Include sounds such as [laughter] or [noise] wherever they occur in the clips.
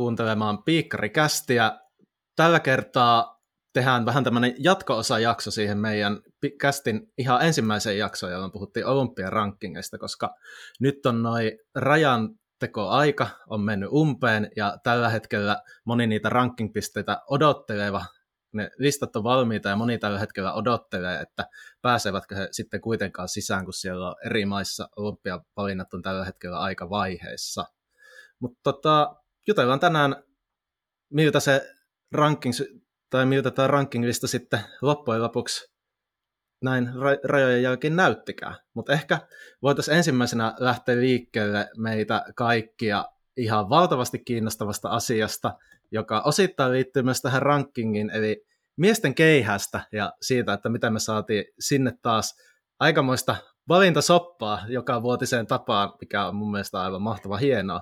kuuntelemaan Piikkarikästiä. Tällä kertaa tehdään vähän tämmöinen jatko-osa-jakso siihen meidän kästin ihan ensimmäiseen jaksoon, jolloin puhuttiin olympian rankingista, koska nyt on noin rajan tekoaika on mennyt umpeen ja tällä hetkellä moni niitä rankingpisteitä odotteleva, ne listat on valmiita ja moni tällä hetkellä odottelee, että pääsevätkö he sitten kuitenkaan sisään, kun siellä on eri maissa olympiavalinnat on tällä hetkellä aika vaiheessa. Mutta tota, jutellaan tänään, miltä se ranking, tai miltä tämä rankinglista sitten loppujen lopuksi näin rajojen jälkeen näyttikään. Mutta ehkä voitaisiin ensimmäisenä lähteä liikkeelle meitä kaikkia ihan valtavasti kiinnostavasta asiasta, joka osittain liittyy myös tähän rankingiin, eli miesten keihästä ja siitä, että miten me saatiin sinne taas aikamoista valintasoppaa joka vuotiseen tapaan, mikä on mun mielestä aivan mahtava hienoa.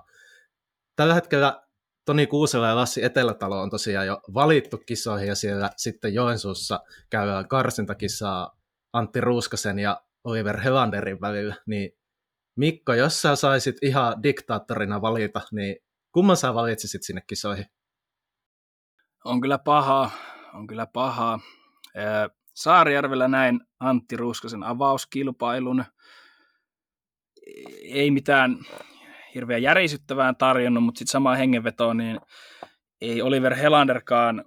Tällä hetkellä Toni Kuusela ja Lassi Etelätalo on tosiaan jo valittu kisoihin ja siellä sitten Joensuussa käydään karsintakisaa Antti Ruuskasen ja Oliver Helanderin välillä, niin Mikko, jos sä saisit ihan diktaattorina valita, niin kumman sä valitsisit sinne kisoihin? On kyllä paha, on kyllä paha. Saarijärvellä näin Antti Ruuskasen avauskilpailun. Ei mitään hirveän järisyttävää tarjonnut, mutta sitten samaan hengenvetoon, niin ei Oliver Helanderkaan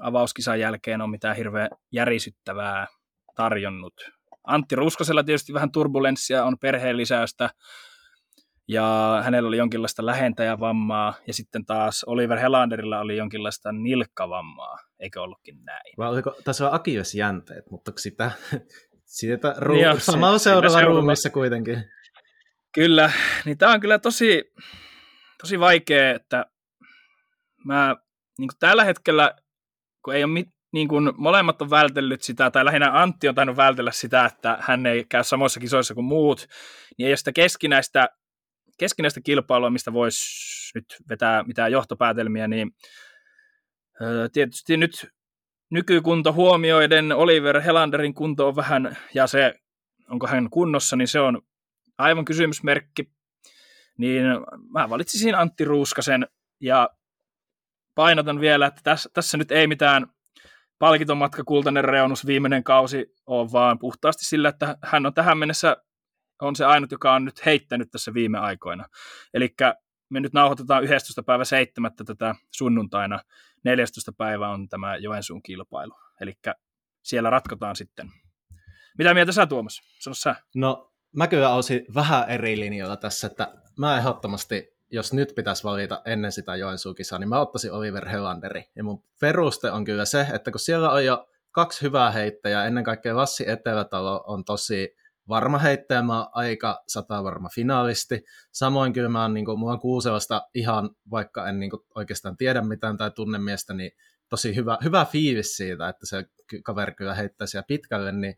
avauskisan jälkeen ole mitään hirveän järisyttävää tarjonnut. Antti Ruskosella tietysti vähän turbulenssia, on perheen lisäystä, ja hänellä oli jonkinlaista lähentäjävammaa, ja sitten taas Oliver Helanderilla oli jonkinlaista nilkkavammaa, eikö ollutkin näin? Vai oliko, tässä on Akios-jänteet, mutta sitä, [laughs] siitä ruu- samalla seuraavalla ruumissa kuitenkin. Kyllä, niin tämä on kyllä tosi, tosi vaikea, että mä niin tällä hetkellä, kun ei ole mit, niin kuin molemmat on vältellyt sitä, tai lähinnä Antti on tainnut vältellä sitä, että hän ei käy samoissa kisoissa kuin muut, niin ei ole sitä keskinäistä, keskinäistä kilpailua, mistä voisi nyt vetää mitään johtopäätelmiä, niin tietysti nyt nykykunto huomioiden Oliver Helanderin kunto on vähän, ja se, onko hän kunnossa, niin se on aivan kysymysmerkki. Niin mä valitsisin Antti Ruuskasen, ja painotan vielä, että tässä, tässä nyt ei mitään palkiton matka kultainen reunus viimeinen kausi on vaan puhtaasti sillä, että hän on tähän mennessä on se ainut, joka on nyt heittänyt tässä viime aikoina. Eli me nyt nauhoitetaan 11. päivä 7. tätä sunnuntaina. 14. päivä on tämä Joensuun kilpailu. Eli siellä ratkotaan sitten. Mitä mieltä sä Tuomas? Sano sä. No mä kyllä olisin vähän eri linjoilla tässä, että mä ehdottomasti jos nyt pitäisi valita ennen sitä Joensuukisaa, niin mä ottaisin Oliver Helanderi. Ja mun peruste on kyllä se, että kun siellä on jo kaksi hyvää heittäjää, ennen kaikkea Lassi Etelätalo on tosi varma heittäjä, mä oon aika satavarma finaalisti. Samoin kyllä mä oon, niin kuin, mulla on Kuuselasta ihan, vaikka en niin kuin, oikeastaan tiedä mitään tai tunne miestä, niin tosi hyvä, hyvä fiilis siitä, että se kaveri kyllä heittää siellä pitkälle, niin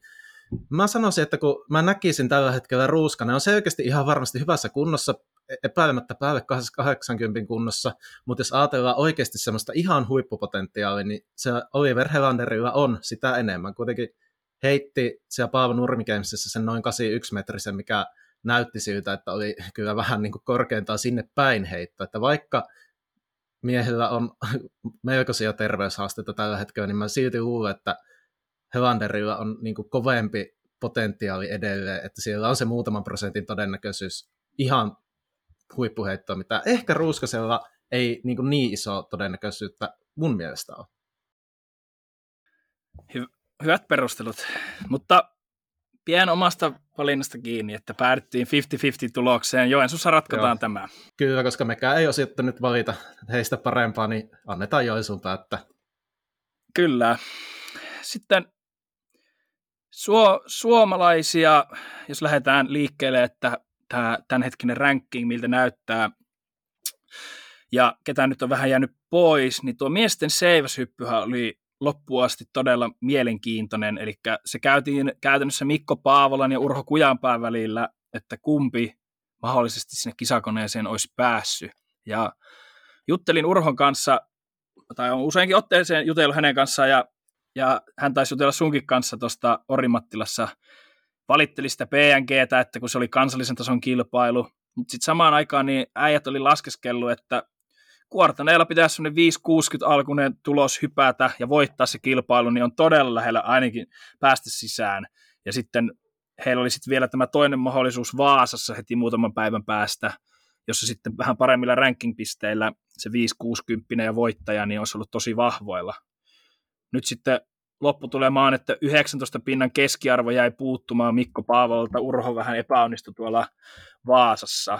Mä sanoisin, että kun mä näkisin tällä hetkellä Ruuskanen, on selkeästi ihan varmasti hyvässä kunnossa, epäilemättä päälle 80 kunnossa, mutta jos ajatellaan oikeasti semmoista ihan huippupotentiaalia, niin se Oliver Helanderilla on sitä enemmän. Kuitenkin heitti siellä Paavo Nurmikemsissä sen noin 81 metrisen, mikä näytti siltä, että oli kyllä vähän niin kuin korkeintaan sinne päin heitto. Että vaikka miehellä on [laughs] melkoisia terveyshaasteita tällä hetkellä, niin mä silti luulen, että Helanderilla on niin kuin kovempi potentiaali edelleen, että siellä on se muutaman prosentin todennäköisyys ihan huippuheittoa, mitä ehkä Ruuskasella ei niin, kuin niin iso todennäköisyyttä mun mielestä ole. Hy- hyvät perustelut, mutta pien omasta valinnasta kiinni, että päädyttiin 50-50 tulokseen. Joensuussa ratkotaan Joo. tämä. Kyllä, koska mekään ei osittu nyt valita heistä parempaa, niin annetaan Joensuun päättää. Kyllä. Sitten Suo, suomalaisia, jos lähdetään liikkeelle, että tämä tämänhetkinen ranking, miltä näyttää, ja ketä nyt on vähän jäänyt pois, niin tuo miesten seiväshyppyhän oli loppuun asti todella mielenkiintoinen, eli se käytiin käytännössä Mikko Paavolan ja Urho Kujanpään välillä, että kumpi mahdollisesti sinne kisakoneeseen olisi päässyt. Ja juttelin Urhon kanssa, tai on useinkin otteeseen jutellut hänen kanssaan, ja ja hän taisi jutella sunkin kanssa tuosta Orimattilassa valitteli sitä PNGtä, että kun se oli kansallisen tason kilpailu, mutta sitten samaan aikaan niin äijät oli laskeskellut, että kuortaneilla pitäisi semmoinen 5-60 alkuinen tulos hypätä ja voittaa se kilpailu, niin on todella lähellä ainakin päästä sisään. Ja sitten heillä oli sitten vielä tämä toinen mahdollisuus Vaasassa heti muutaman päivän päästä, jossa sitten vähän paremmilla ranking-pisteillä se 5-60 ja voittaja niin olisi ollut tosi vahvoilla. Nyt sitten lopputulemaan, että 19 pinnan keskiarvo jäi puuttumaan Mikko Paavolta. Urho vähän epäonnistui tuolla Vaasassa.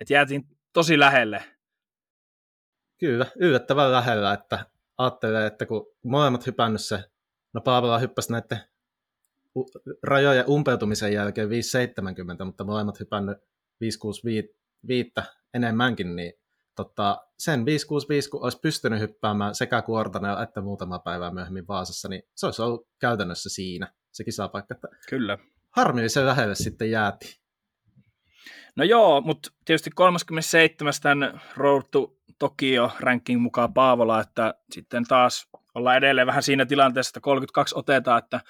Et jäätiin tosi lähelle. Kyllä, yllättävän lähellä, että ajattelee, että kun molemmat hypännyt se, no Paavola hyppäsi näiden rajojen umpeutumisen jälkeen 5,70, mutta molemmat hypännyt 5,65 enemmänkin, niin tota, sen 565, kun olisi pystynyt hyppäämään sekä Kuortanella että muutama päivää myöhemmin Vaasassa, niin se olisi ollut käytännössä siinä se kisapaikka. Että Kyllä. Harmillisen lähelle sitten jääti. No joo, mutta tietysti 37. tämän Road to Tokyo ranking mukaan Paavola, että sitten taas ollaan edelleen vähän siinä tilanteessa, että 32 otetaan, että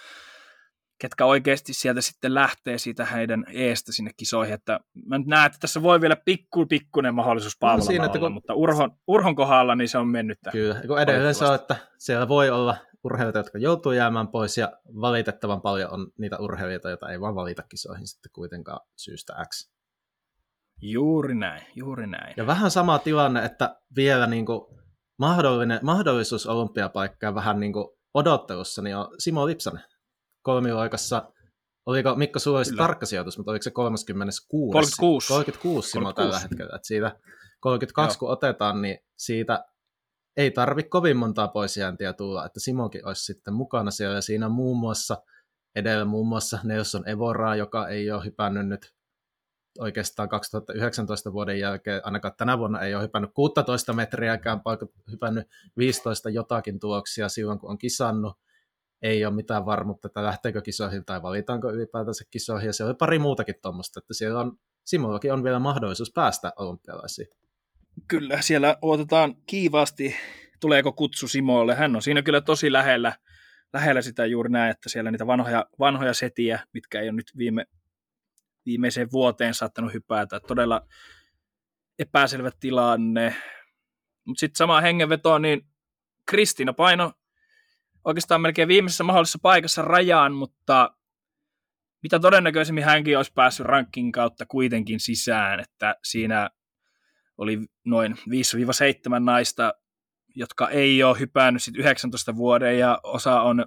ketkä oikeasti sieltä sitten lähtee siitä heidän eestä sinne kisoihin. Että mä nyt näen, että tässä voi vielä pikku, pikkuinen mahdollisuus Paavolla no siinä, olla, kun... mutta Urhon, Urhon kohdalla niin se on mennyt. Kyllä, kun edelleen se on, että siellä voi olla urheilijoita, jotka joutuu jäämään pois ja valitettavan paljon on niitä urheilijoita, joita ei vaan valita kisoihin sitten kuitenkaan syystä X. Juuri näin, juuri näin. Ja vähän sama tilanne, että vielä niin kuin mahdollinen, mahdollisuus olympiapaikkaa vähän niin kuin odottelussa, niin on Simo Lipsanen kolmiloikassa, oliko Mikko sulla olisi tarkka sijoitus, mutta oliko se 36? 36. 36 Simo 36. tällä hetkellä, että siitä 32 Joo. kun otetaan, niin siitä ei tarvi kovin montaa poisjääntiä tulla, että Simokin olisi sitten mukana siellä, ja siinä muun muassa edellä muun muassa Nelson Evoraa, joka ei ole hypännyt nyt oikeastaan 2019 vuoden jälkeen, ainakaan tänä vuonna ei ole hypännyt 16 metriäkään, vaikka hypännyt 15 jotakin tuloksia silloin, kun on kisannut. Ei ole mitään varmuutta, että lähteekö kisoihin tai valitaanko ylipäätänsä kisoihin. Ja siellä oli pari muutakin tuommoista, että siellä on, Simollakin on vielä mahdollisuus päästä olympialaisiin. Kyllä, siellä odotetaan kiivaasti, tuleeko kutsu Simolle. Hän on siinä kyllä tosi lähellä, lähellä sitä juuri näin, että siellä niitä vanhoja, vanhoja setiä, mitkä ei ole nyt viime viimeiseen vuoteen saattanut hypätä. Todella epäselvä tilanne. Mutta sitten sama hengenveto, niin Kristiina paino oikeastaan melkein viimeisessä mahdollisessa paikassa rajaan, mutta mitä todennäköisemmin hänkin olisi päässyt rankin kautta kuitenkin sisään, että siinä oli noin 5-7 naista, jotka ei ole hypännyt 19 vuoden ja osa on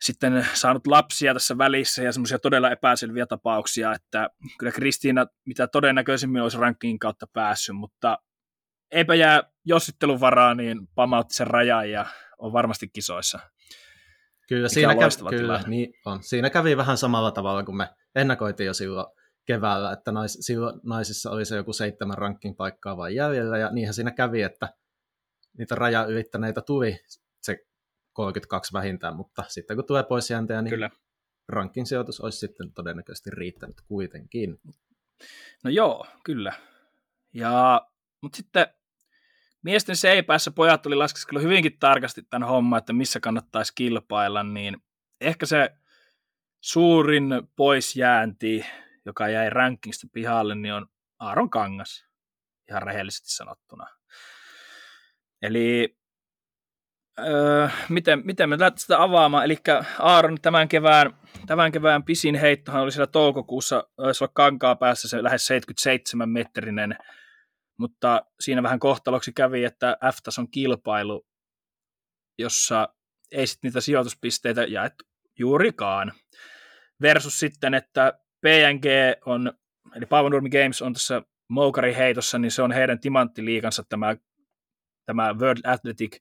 sitten saanut lapsia tässä välissä ja semmoisia todella epäselviä tapauksia, että kyllä Kristiina mitä todennäköisemmin olisi rankingin kautta päässyt, mutta eipä jää jossittelun varaa, niin pamautti sen rajan ja on varmasti kisoissa. Kyllä, siinä, kävi, kyllä niin on. siinä kävi vähän samalla tavalla kuin me ennakoitiin jo silloin keväällä, että nais, silloin naisissa oli se joku seitsemän ranking paikkaa vain jäljellä, ja niinhän siinä kävi, että niitä raja ylittäneitä tuli se 32 vähintään, mutta sitten kun tulee pois jääntäjä, niin Kyllä. rankin sijoitus olisi sitten todennäköisesti riittänyt kuitenkin. No joo, kyllä. Ja, mutta sitten miesten seipäässä pojat tuli laskeskella hyvinkin tarkasti tämän homman, että missä kannattaisi kilpailla, niin ehkä se suurin poisjäänti, joka jäi rankingista pihalle, niin on Aaron Kangas, ihan rehellisesti sanottuna. Eli öö, miten, miten me lähdetään sitä avaamaan, eli Aaron tämän kevään, tämän kevään pisin heittohan oli siellä toukokuussa, olisi kankaa päässä se lähes 77 metrinen, mutta siinä vähän kohtaloksi kävi, että F-tason kilpailu, jossa ei sitten niitä sijoituspisteitä jaettu juurikaan, versus sitten, että PNG on, eli Paavo Games on tässä Moukari heitossa, niin se on heidän timanttiliikansa tämä tämä World Athletic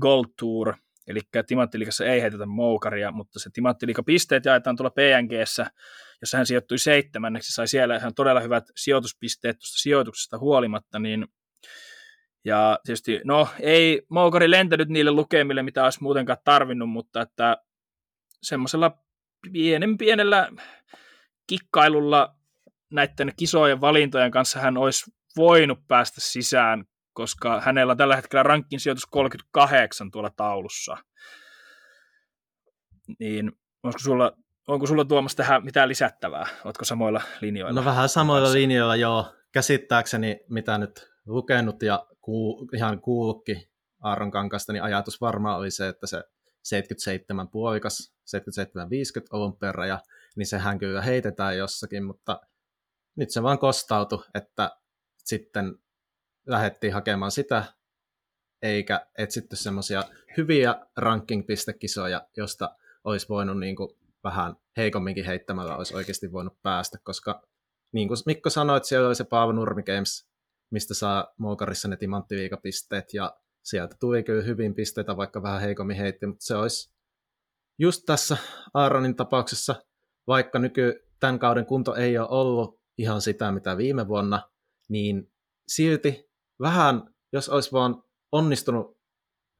Gold Tour, eli Timanttiliikassa ei heitetä moukaria, mutta se Timanttiliika-pisteet jaetaan tuolla PNGssä, jossa hän sijoittui seitsemänneksi, sai siellä ihan todella hyvät sijoituspisteet tuosta sijoituksesta huolimatta, niin ja tietysti, no ei Moukari lentänyt niille lukemille, mitä olisi muutenkaan tarvinnut, mutta että semmoisella pienen pienellä kikkailulla näiden kisojen valintojen kanssa hän olisi voinut päästä sisään koska hänellä on tällä hetkellä rankin sijoitus 38 tuolla taulussa. Niin olisiko sulla onko sulla Tuomas tähän mitään lisättävää? Oletko samoilla linjoilla? No vähän samoilla linjoilla, joo. Käsittääkseni, mitä nyt lukenut ja kuul, ihan kuullutkin Aaron Kankasta, niin ajatus varmaan oli se, että se 77 puolikas, 77-50 olympiaraja, niin sehän kyllä heitetään jossakin, mutta nyt se vaan kostautui, että sitten lähdettiin hakemaan sitä, eikä etsitty semmoisia hyviä ranking-pistekisoja, josta olisi voinut niin kuin vähän heikomminkin heittämällä olisi oikeasti voinut päästä, koska niin kuin Mikko sanoi, että siellä oli se Paavo Nurmi Games, mistä saa Moukarissa ne timanttiviikapisteet, ja sieltä tuli kyllä hyvin pisteitä, vaikka vähän heikommin heitti, mutta se olisi just tässä Aaronin tapauksessa, vaikka nyky tämän kauden kunto ei ole ollut ihan sitä, mitä viime vuonna, niin silti vähän, jos olisi vaan onnistunut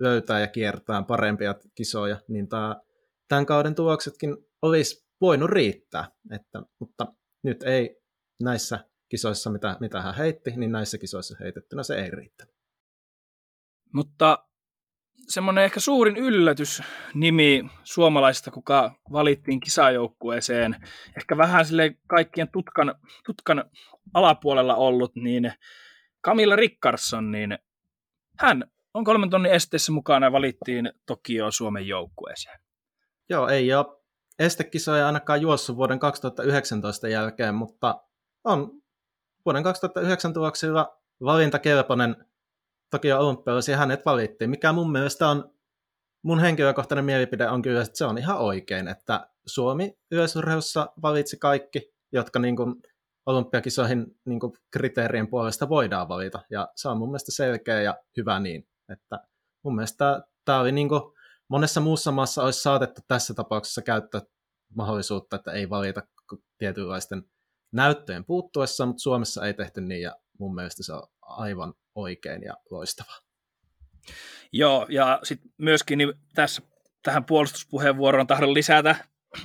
löytää ja kiertää parempia kisoja, niin tämä, tämän kauden tuloksetkin olisi voinut riittää. Että, mutta nyt ei näissä kisoissa, mitä, mitä hän heitti, niin näissä kisoissa heitettynä se ei riittänyt. Mutta semmoinen ehkä suurin yllätys nimi suomalaista, kuka valittiin kisajoukkueeseen, ehkä vähän sille kaikkien tutkan, tutkan alapuolella ollut, niin Camilla Rickarson, niin hän on kolmen tonnin esteessä mukana ja valittiin Tokio Suomen joukkueeseen. Joo, ei ole estekisoja ainakaan juossut vuoden 2019 jälkeen, mutta on vuoden 2009 tuloksilla valintakelpoinen Tokio olympialaisia hänet valittiin, mikä mun mielestä on, mun henkilökohtainen mielipide on kyllä, että se on ihan oikein, että Suomi yleisurheussa valitsi kaikki, jotka niin kuin olympiakisoihin niin kuin kriteerien puolesta voidaan valita, ja se on mun mielestä selkeä ja hyvä niin, että mun mielestä tämä oli niin kuin, monessa muussa maassa olisi saatettu tässä tapauksessa käyttää mahdollisuutta, että ei valita tietynlaisten näyttöjen puuttuessa, mutta Suomessa ei tehty niin, ja mun mielestä se on aivan oikein ja loistava. Joo, ja sitten myöskin niin tässä tähän puolustuspuheenvuoroon tahdon lisätä,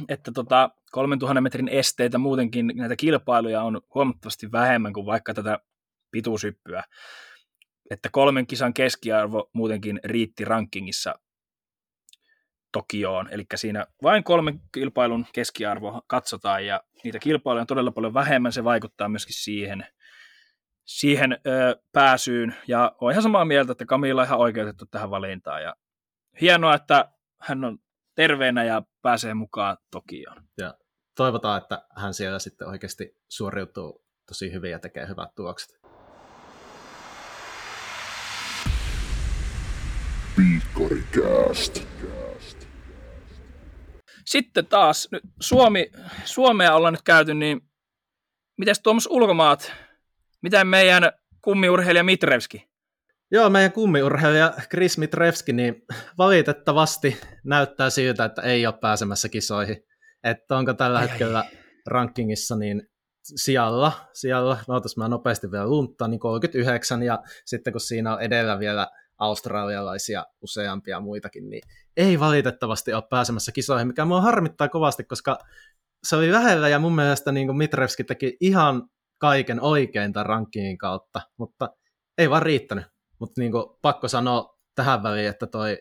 että tota, 3000 metrin esteitä muutenkin näitä kilpailuja on huomattavasti vähemmän kuin vaikka tätä pituusyppyä. Että kolmen kisan keskiarvo muutenkin riitti rankingissa Tokioon, eli siinä vain kolmen kilpailun keskiarvo katsotaan, ja niitä kilpailuja on todella paljon vähemmän, se vaikuttaa myöskin siihen, siihen ö, pääsyyn, ja olen ihan samaa mieltä, että Camilla on ihan oikeutettu tähän valintaan, ja hienoa, että hän on terveenä ja pääsee mukaan Tokioon. Ja toivotaan, että hän siellä sitten oikeasti suoriutuu tosi hyvin ja tekee hyvät tulokset. Piikkarikäst. Sitten taas, nyt Suomi, Suomea ollaan nyt käyty, niin mitäs Tuomas ulkomaat, mitä meidän kummiurheilija Mitrevski? Joo, meidän kummiurheilija Chris Mitrevski, niin valitettavasti näyttää siltä, että ei ole pääsemässä kisoihin. Että onko tällä ai, hetkellä ai. rankingissa niin sijalla, sijalla, no mä nopeasti vielä luntta, niin 39, ja sitten kun siinä on edellä vielä australialaisia useampia muitakin, niin ei valitettavasti ole pääsemässä kisoihin, mikä mua harmittaa kovasti, koska se oli lähellä ja mun mielestä niin Mitrevski teki ihan kaiken oikein tämän rankingin kautta, mutta ei vaan riittänyt. Mutta niin pakko sanoa tähän väliin, että toi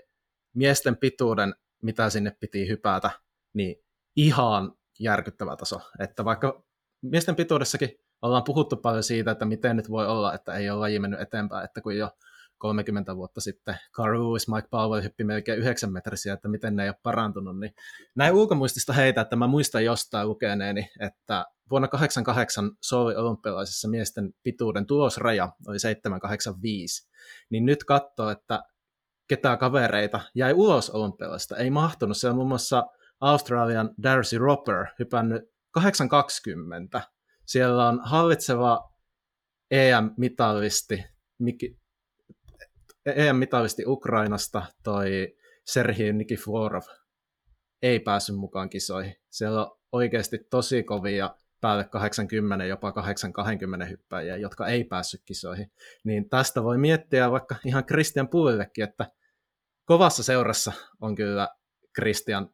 miesten pituuden, mitä sinne piti hypätä, niin ihan järkyttävä taso. Että vaikka miesten pituudessakin ollaan puhuttu paljon siitä, että miten nyt voi olla, että ei ole laji mennyt eteenpäin, että kun jo 30 vuotta sitten Carl Lewis, Mike Powell hyppi melkein 9 metrisiä, että miten ne ei ole parantunut, niin näin ulkomuistista heitä, että mä muistan jostain lukeneeni, että vuonna 88 Souli olympialaisessa miesten pituuden tulosraja oli 785, niin nyt katsoo, että ketä kavereita jäi ulos olympialaisesta, ei mahtunut. Se on muun muassa Australian Darcy Roper hypännyt 820. Siellä on hallitseva EM-mitallisti EM-mitalisti Ukrainasta, toi Serhii Nikiforov, ei päässyt mukaan kisoihin. Siellä on oikeasti tosi kovia päälle 80, jopa 820 hyppäjiä, jotka ei päässyt kisoihin. Niin tästä voi miettiä vaikka ihan Christian Pullillekin, että kovassa seurassa on kyllä Christian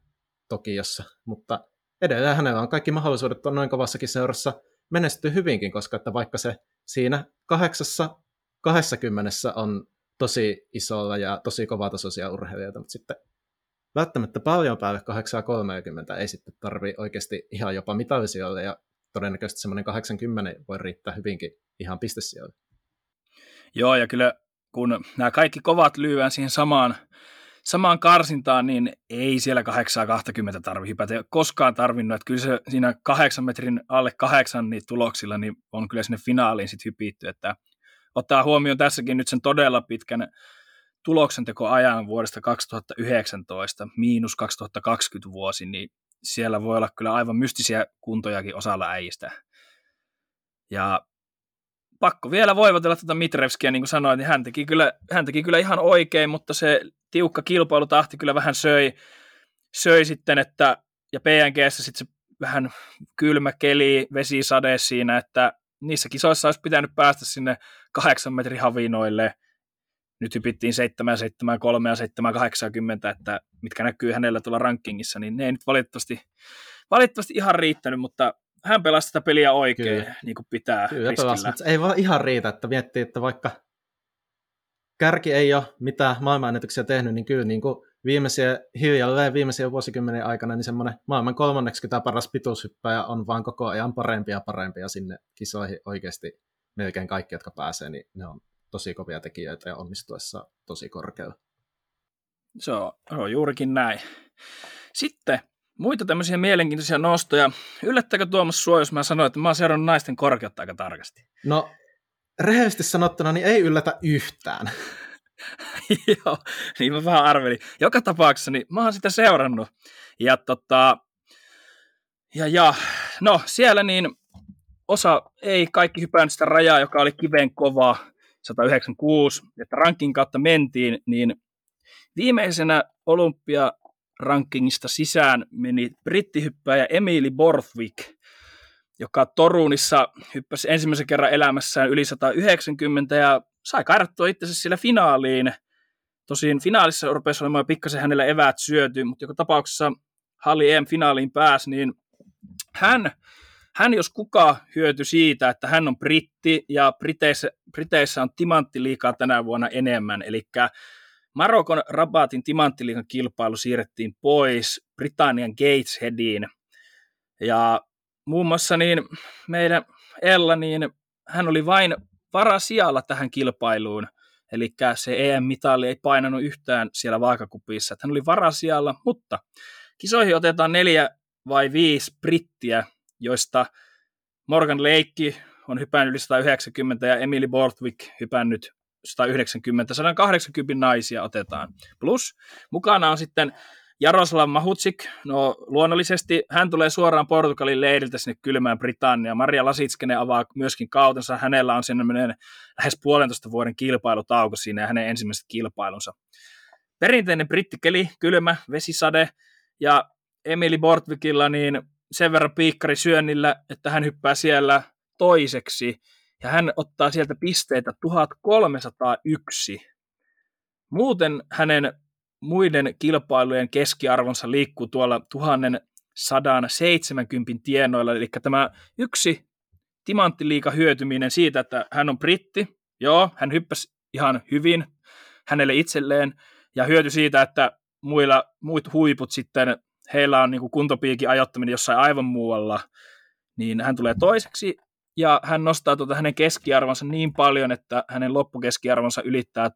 Tokiossa, mutta edelleen hänellä on kaikki mahdollisuudet on noin kovassakin seurassa menestyy hyvinkin, koska että vaikka se siinä kahdeksassa 20 on tosi isolla ja tosi kovatasoisia urheilijoita, mutta sitten välttämättä paljon päälle 830 ei sitten tarvi oikeasti ihan jopa mitallisijoille ja todennäköisesti semmoinen 80 voi riittää hyvinkin ihan pistesijoille. Joo, ja kyllä kun nämä kaikki kovat lyöään siihen samaan, samaan karsintaan, niin ei siellä 820 tarvi hypätä. Ei koskaan tarvinnut, että kyllä se siinä kahdeksan metrin alle kahdeksan niin tuloksilla niin on kyllä sinne finaaliin sitten hypitty, että ottaa huomioon tässäkin nyt sen todella pitkän tuloksentekoajan vuodesta 2019 miinus 2020 vuosi, niin siellä voi olla kyllä aivan mystisiä kuntojakin osalla äijistä. Ja pakko vielä voivotella tuota Mitrevskiä, niin kuin sanoin, niin hän teki, kyllä, hän teki kyllä ihan oikein, mutta se tiukka kilpailutahti kyllä vähän söi, söi sitten, että, ja PNGssä sitten se vähän kylmä keli, vesisade siinä, että niissä kisoissa olisi pitänyt päästä sinne kahdeksan metrin havinoille. Nyt hypittiin 7, 7, 3 ja 7, 80, että mitkä näkyy hänellä tuolla rankingissa, niin ne ei nyt valitettavasti, valitettavasti ihan riittänyt, mutta hän pelasi sitä peliä oikein, Kyllä. niin kuin pitää Kyllä, pelasi, mutta ei vaan ihan riitä, että miettii, että vaikka kärki ei ole mitään maailmanennätyksiä tehnyt, niin kyllä niin kuin viimeisiä, hiljalleen viimeisiä vuosikymmenen aikana niin semmoinen maailman kolmanneksi tämä paras pituushyppäjä on vaan koko ajan parempia ja parempia sinne kisoihin oikeasti melkein kaikki, jotka pääsee, niin ne on tosi kovia tekijöitä ja onnistuessa tosi korkealla. Se on, on juurikin näin. Sitten muita tämmöisiä mielenkiintoisia nostoja. Yllättäkö Tuomas sua, jos mä sanoin, että mä oon seurannut naisten korkeutta aika tarkasti? No, rehellisesti sanottuna, niin ei yllätä yhtään. [laughs] Joo, niin mä vähän arvelin. Joka tapauksessa niin mä oon sitä seurannut. Ja tota, ja, ja no siellä niin osa ei kaikki hypännyt sitä rajaa, joka oli kiven kova, 196, että rankin kautta mentiin, niin viimeisenä olympia rankingista sisään meni brittihyppäjä Emily Borthwick, joka Torunissa hyppäsi ensimmäisen kerran elämässään yli 190 ja sai kairattua itsensä sillä finaaliin. Tosin finaalissa rupesi olemaan pikkasen hänellä eväät syöty, mutta joka tapauksessa Halli EM-finaaliin pääsi, niin hän, hän jos kuka hyötyi siitä, että hän on britti ja Briteissä, Briteissä on timanttiliikaa tänä vuonna enemmän. Eli Marokon Rabatin timanttiliikan kilpailu siirrettiin pois Britannian Gatesheadiin. Ja muun muassa niin meidän Ella, niin hän oli vain varasijalla tähän kilpailuun. Eli se EM-mitali ei painanut yhtään siellä vaakakupissa. Hän oli varasijalla, mutta kisoihin otetaan neljä vai viisi brittiä, joista Morgan Leikki on hypännyt yli 190 ja Emily Borthwick hypännyt 190, 180 naisia otetaan. Plus mukana on sitten Jaroslav Mahutsik, no luonnollisesti hän tulee suoraan Portugalin leiriltä sinne kylmään Britanniaan. Maria Lasitskene avaa myöskin kautensa. Hänellä on semmoinen lähes puolentoista vuoden kilpailutauko siinä ja hänen ensimmäiset kilpailunsa. Perinteinen brittikeli, kylmä, vesisade ja Emily Bortvikilla niin sen verran piikkari syönnillä, että hän hyppää siellä toiseksi. Ja hän ottaa sieltä pisteitä 1301. Muuten hänen muiden kilpailujen keskiarvonsa liikkuu tuolla 1170 tienoilla, eli tämä yksi timanttiliika hyötyminen siitä, että hän on britti, joo, hän hyppäsi ihan hyvin hänelle itselleen, ja hyöty siitä, että muilla, muut huiput sitten, heillä on niin kuntopiikin ajottaminen jossain aivan muualla, niin hän tulee toiseksi, ja hän nostaa tuota hänen keskiarvonsa niin paljon, että hänen loppukeskiarvonsa ylittää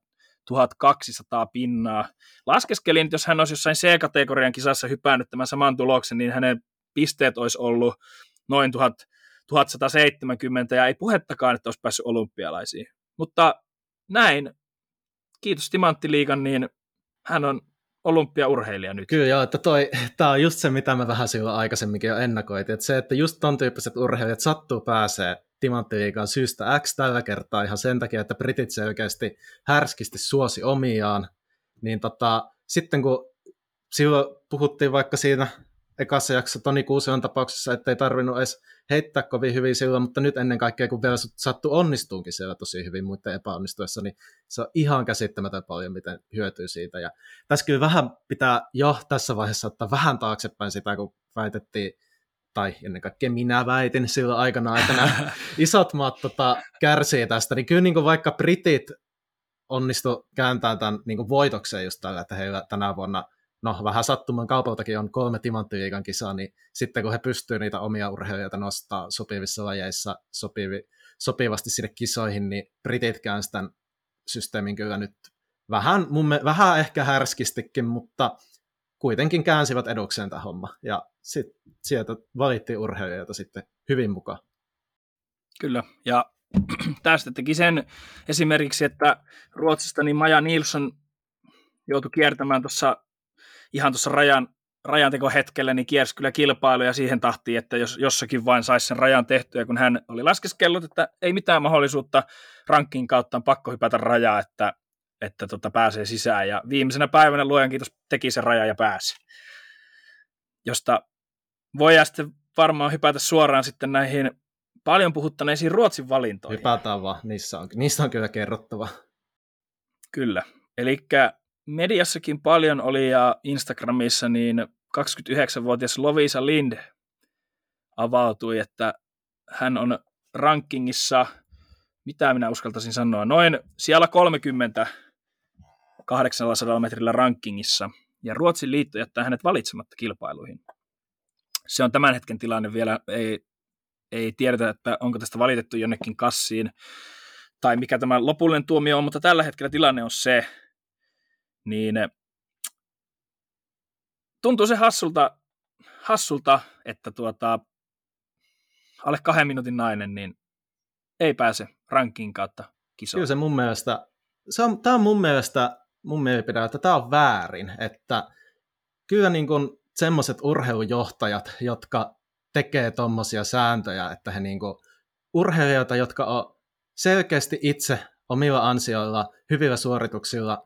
1200 pinnaa. Laskeskelin, että jos hän olisi jossain C-kategorian kisassa hypännyt tämän saman tuloksen, niin hänen pisteet olisi ollut noin 1000, 1170 ja ei puhettakaan, että olisi päässyt olympialaisiin. Mutta näin, kiitos Timanttiliigan, niin hän on olympiaurheilija nyt. Kyllä joo, että toi, tämä on just se, mitä me vähän silloin aikaisemminkin jo ennakoitiin, että se, että just ton tyyppiset urheilijat sattuu pääsee timanttiliigaan syystä X tällä kertaa ihan sen takia, että britit selkeästi härskisti suosi omiaan, niin tota, sitten kun silloin puhuttiin vaikka siinä ekassa jaksossa Toni Kuusion tapauksessa, että ei tarvinnut edes heittää kovin hyvin silloin, mutta nyt ennen kaikkea, kun vielä sattuu onnistuunkin siellä tosi hyvin muiden epäonnistuessa, niin se on ihan käsittämätön paljon, miten hyötyy siitä. Ja tässä kyllä vähän pitää jo tässä vaiheessa ottaa vähän taaksepäin sitä, kun väitettiin, tai ennen kaikkea minä väitin silloin aikana, että nämä [laughs] isot maat tota, kärsii tästä, niin kyllä niin kuin vaikka britit onnistu kääntämään tämän niin kuin voitokseen just tällä, että heillä tänä vuonna no vähän sattuman kaupaltakin on kolme timanttiviikan kisaa, niin sitten kun he pystyvät niitä omia urheilijoita nostaa sopivissa lajeissa sopivi, sopivasti sinne kisoihin, niin britit tämän systeemin kyllä nyt vähän, mun me, vähän ehkä härskistikin, mutta kuitenkin käänsivät edukseen tämä homma. Ja sit, sieltä valittiin urheilijoita sitten hyvin mukaan. Kyllä, ja [clears throat] tästä teki sen esimerkiksi, että Ruotsista niin Maja Nilsson joutui kiertämään tuossa ihan tuossa rajan, hetkellä, niin kiersi kyllä kilpailuja siihen tahtiin, että jos jossakin vain saisi sen rajan tehtyä, kun hän oli laskeskellut, että ei mitään mahdollisuutta rankin kautta on pakko hypätä rajaa, että, että tota, pääsee sisään. Ja viimeisenä päivänä luojan kiitos teki sen raja ja pääsi. Josta voi sitten varmaan hypätä suoraan sitten näihin paljon puhuttaneisiin Ruotsin valintoihin. Hypätään vaan, niissä on, niissä on kyllä kerrottava. Kyllä, eli mediassakin paljon oli ja Instagramissa niin 29-vuotias Lovisa Lind avautui, että hän on rankingissa, mitä minä uskaltaisin sanoa, noin siellä 30 800 metrillä rankingissa, ja Ruotsin liitto jättää hänet valitsematta kilpailuihin. Se on tämän hetken tilanne vielä, ei, ei tiedetä, että onko tästä valitettu jonnekin kassiin, tai mikä tämä lopullinen tuomio on, mutta tällä hetkellä tilanne on se, niin tuntuu se hassulta, hassulta että tuota, alle kahden minuutin nainen niin ei pääse rankin kautta kisoon. Kyllä se mun mielestä, se on, tämä on mun mielestä, mun mielipide, että tämä on väärin, että kyllä niin kuin semmoiset urheilujohtajat, jotka tekee tuommoisia sääntöjä, että he niin kuin, urheilijoita, jotka on selkeästi itse omilla ansioilla, hyvillä suorituksilla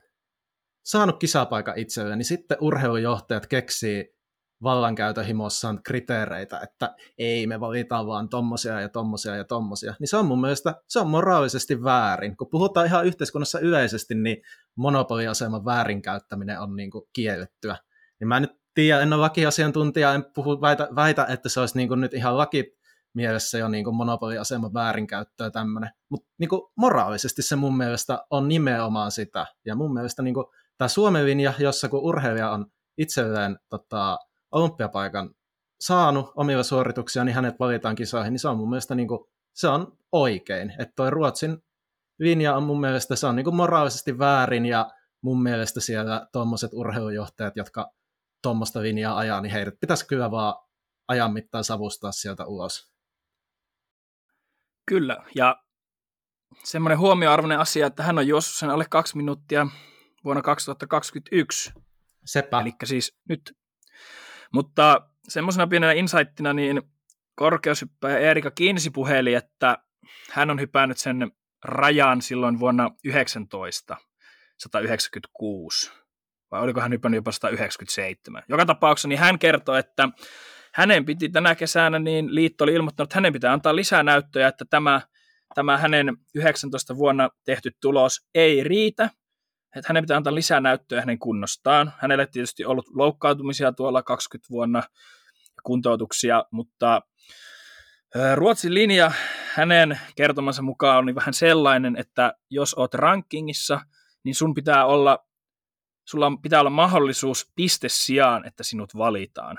saanut kisapaikan itselleen, niin sitten urheilujohtajat keksii vallankäytön himossaan kriteereitä, että ei me valitaan vaan tommosia ja tommosia ja tommosia, niin se on mun mielestä, se on moraalisesti väärin. Kun puhutaan ihan yhteiskunnassa yleisesti, niin monopoliaseman väärinkäyttäminen on niin kuin kiellettyä. Niin mä nyt tiedä, en ole lakiasiantuntija, en puhu, väitä, väitä että se olisi niin kuin nyt ihan laki mielessä jo niin kuin monopoliaseman väärinkäyttöä tämmöinen, mutta niin moraalisesti se mun mielestä on nimenomaan sitä, ja mun mielestä niin kuin tämä Suomen linja, jossa kun urheilija on itselleen tota, olympiapaikan saanut omilla suorituksia, niin hänet valitaan kisoihin, niin se on mun mielestä niin kuin, se on oikein. Että toi Ruotsin linja on mun mielestä, se on niin kuin moraalisesti väärin, ja mun mielestä siellä tuommoiset urheilujohtajat, jotka tuommoista linjaa ajaa, niin heidät pitäisi kyllä vaan ajan mittaan savustaa sieltä ulos. Kyllä, ja semmoinen huomioarvoinen asia, että hän on juossut sen alle kaksi minuuttia vuonna 2021. Sepä. Eli siis nyt. Mutta semmoisena pienenä insightina, niin korkeushyppäjä Erika Kiinsi puheli, että hän on hypännyt sen rajan silloin vuonna 19, 196. Vai oliko hän hypännyt jopa 197? Joka tapauksessa niin hän kertoi, että hänen piti tänä kesänä, niin liitto oli ilmoittanut, että hänen pitää antaa lisää näyttöjä, että tämä, tämä hänen 19 vuonna tehty tulos ei riitä, että hänen pitää antaa lisää näyttöä hänen kunnostaan. Hänelle tietysti ollut loukkaantumisia tuolla 20 vuonna kuntoutuksia, mutta Ruotsin linja hänen kertomansa mukaan on vähän sellainen, että jos oot rankingissa, niin sun pitää olla, sulla pitää olla mahdollisuus piste sijaan, että sinut valitaan.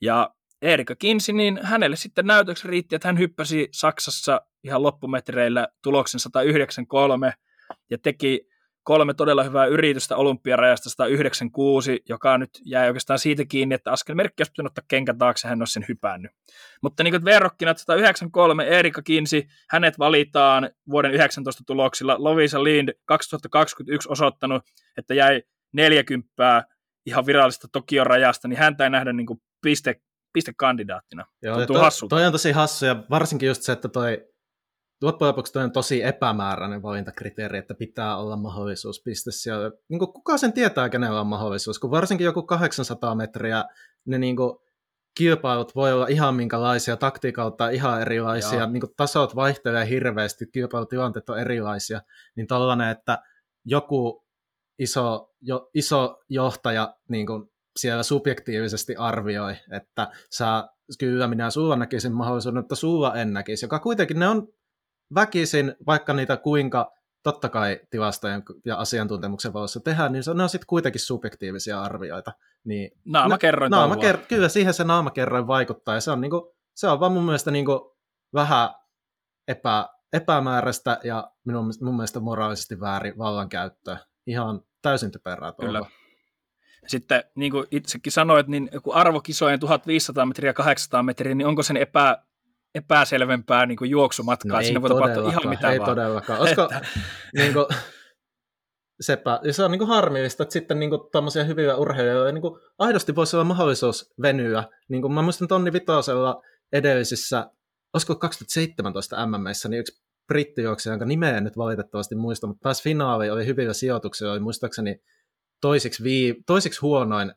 Ja Erika Kinsi, niin hänelle sitten näytöksi riitti, että hän hyppäsi Saksassa ihan loppumetreillä tuloksen 193 ja teki kolme todella hyvää yritystä olympiarajasta 196, joka nyt jäi oikeastaan siitä kiinni, että askelmerkki olisi pitänyt ottaa kenkä taakse, hän olisi sen hypännyt. Mutta niin kuin verrokkina 193 Erika Kinsi, hänet valitaan vuoden 19 tuloksilla. Lovisa Lind 2021 osoittanut, että jäi 40 ihan virallista Tokion rajasta, niin häntä ei nähdä niin kuin piste, pistekandidaattina. Joo, Tuntuu toi, toi on tosi hassu, ja varsinkin just se, että toi loppujen lopuksi on tosi epämääräinen valintakriteeri, että pitää olla mahdollisuus piste siellä. Niin kuin kuka sen tietää, kenellä on mahdollisuus, kun varsinkin joku 800 metriä, ne niin kuin kilpailut voi olla ihan minkälaisia, taktiikalta ihan erilaisia, niin kuin tasot vaihtelee hirveästi, kilpailutilanteet on erilaisia, niin tällainen, että joku iso, jo, iso johtaja niin kuin siellä subjektiivisesti arvioi, että sä, kyllä minä sulla näkisin mahdollisuuden, että sulla en näkisi, joka kuitenkin ne on väkisin, vaikka niitä kuinka totta kai tilastojen ja asiantuntemuksen valossa tehdään, niin se, ne on sitten kuitenkin subjektiivisia arvioita. Niin, naamakerroin naama ker- Kyllä siihen se naamakerroin vaikuttaa, ja se on, niinku, se on vaan mun mielestä niinku vähän epä, epämääräistä ja minun, mun mielestä moraalisesti väärin vallankäyttöä. Ihan täysin typerää Kyllä. Sitten niin kuin itsekin sanoit, niin joku arvokisojen 1500 metriä 800 metriä, niin onko sen epä, epäselvempää niin kuin juoksumatkaa? No Siinä voi tapahtua ihan mitä ei vaan. todellakaan. Olisiko, [laughs] niin kuin, sepä, ja se on niin kuin harmillista, että sitten niin kuin, hyviä urheilijoita niin kuin, aidosti voisi olla mahdollisuus venyä. Niin kuin, mä muistan Tonni Vitosella edellisissä, olisiko 2017 MMissä, niin yksi brittijuoksija, jonka nimeä en nyt valitettavasti muista, mutta pääsi finaaliin, oli hyvillä sijoituksilla, oli muistaakseni toisiksi, vii, toisiksi huonoin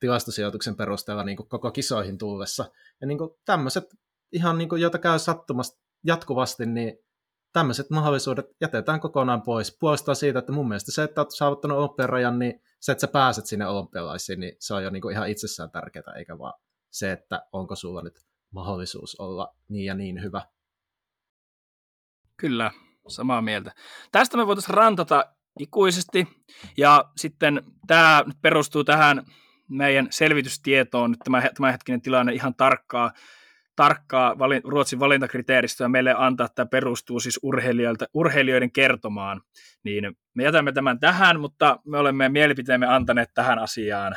tilastosijoituksen perusteella niin kuin koko kisoihin tullessa. Ja niin kuin tämmöiset ihan niin kuin, joita käy sattumasta jatkuvasti, niin tämmöiset mahdollisuudet jätetään kokonaan pois. Puolestaan siitä, että mun mielestä se, että olet saavuttanut olympiarajan, niin se, että sä pääset sinne olympialaisiin, niin se on jo niin kuin ihan itsessään tärkeää, eikä vaan se, että onko sulla nyt mahdollisuus olla niin ja niin hyvä. Kyllä, samaa mieltä. Tästä me voitaisiin rantata ikuisesti, ja sitten tämä perustuu tähän meidän selvitystietoon, nyt tämä, tämänhetkinen tilanne ihan tarkkaa tarkkaa vali, Ruotsin valintakriteeristöä meille antaa, että tämä perustuu siis urheilijoiden kertomaan. Niin me jätämme tämän tähän, mutta me olemme mielipiteemme antaneet tähän asiaan.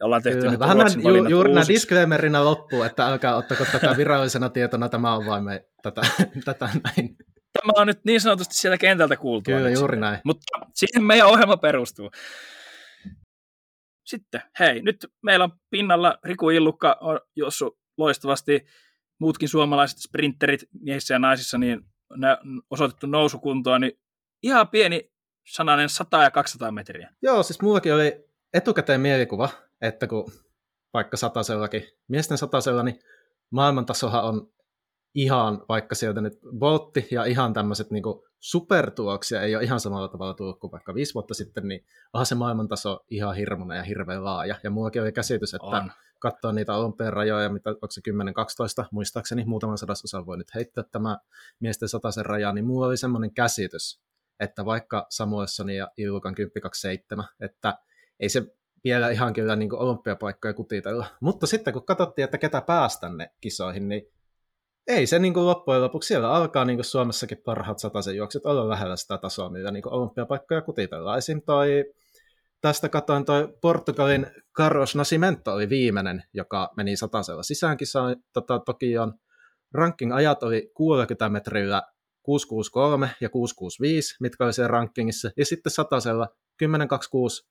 Ja ollaan tehty Kyllä, vähän ju, juuri nämä disclaimerina loppuu, että älkää ottako tätä [laughs] virallisena tietona, tämä on vain me, tätä, [laughs] tätä näin. Tämä on nyt niin sanotusti sieltä kentältä kuultu. Kyllä, juuri näin. Mutta siihen meidän ohjelma perustuu. Sitten, hei, nyt meillä on pinnalla Riku Illukka, on Jossu loistavasti muutkin suomalaiset sprinterit miehissä ja naisissa niin osoitettu nousukuntoa, niin ihan pieni sananen 100 ja 200 metriä. Joo, siis mullakin oli etukäteen mielikuva, että kun vaikka satasellakin, miesten satasella, niin maailmantasohan on ihan, vaikka sieltä nyt Boltti ja ihan tämmöiset niin supertuoksia ei ole ihan samalla tavalla tullut kuin vaikka viisi vuotta sitten, niin onhan se maailmantaso ihan hirmuinen ja hirveän laaja. Ja mullakin oli käsitys, että on katsoa niitä olympian rajoja, mitä, onko se 10-12, muistaakseni muutaman sadasosan voi nyt heittää tämä miesten sataisen raja, niin mulla oli semmoinen käsitys, että vaikka Samuelsson ja Illukan 10-27, että ei se vielä ihan kyllä niin olympiapaikkoja kutitella. Mutta sitten kun katsottiin, että ketä pääsi tänne kisoihin, niin ei se niin kuin loppujen lopuksi, siellä alkaa niin kuin Suomessakin parhaat sataisen juokset olla lähellä sitä tasoa, millä niin olympiapaikkoja kutitellaan. Esim. toi tästä katoin toi Portugalin Carlos Nascimento oli viimeinen, joka meni satasella sisäänkin sai tota, Tokioon. Ranking-ajat oli 60 metrillä 663 ja 665, mitkä oli siellä rankingissa, ja sitten satasella 1026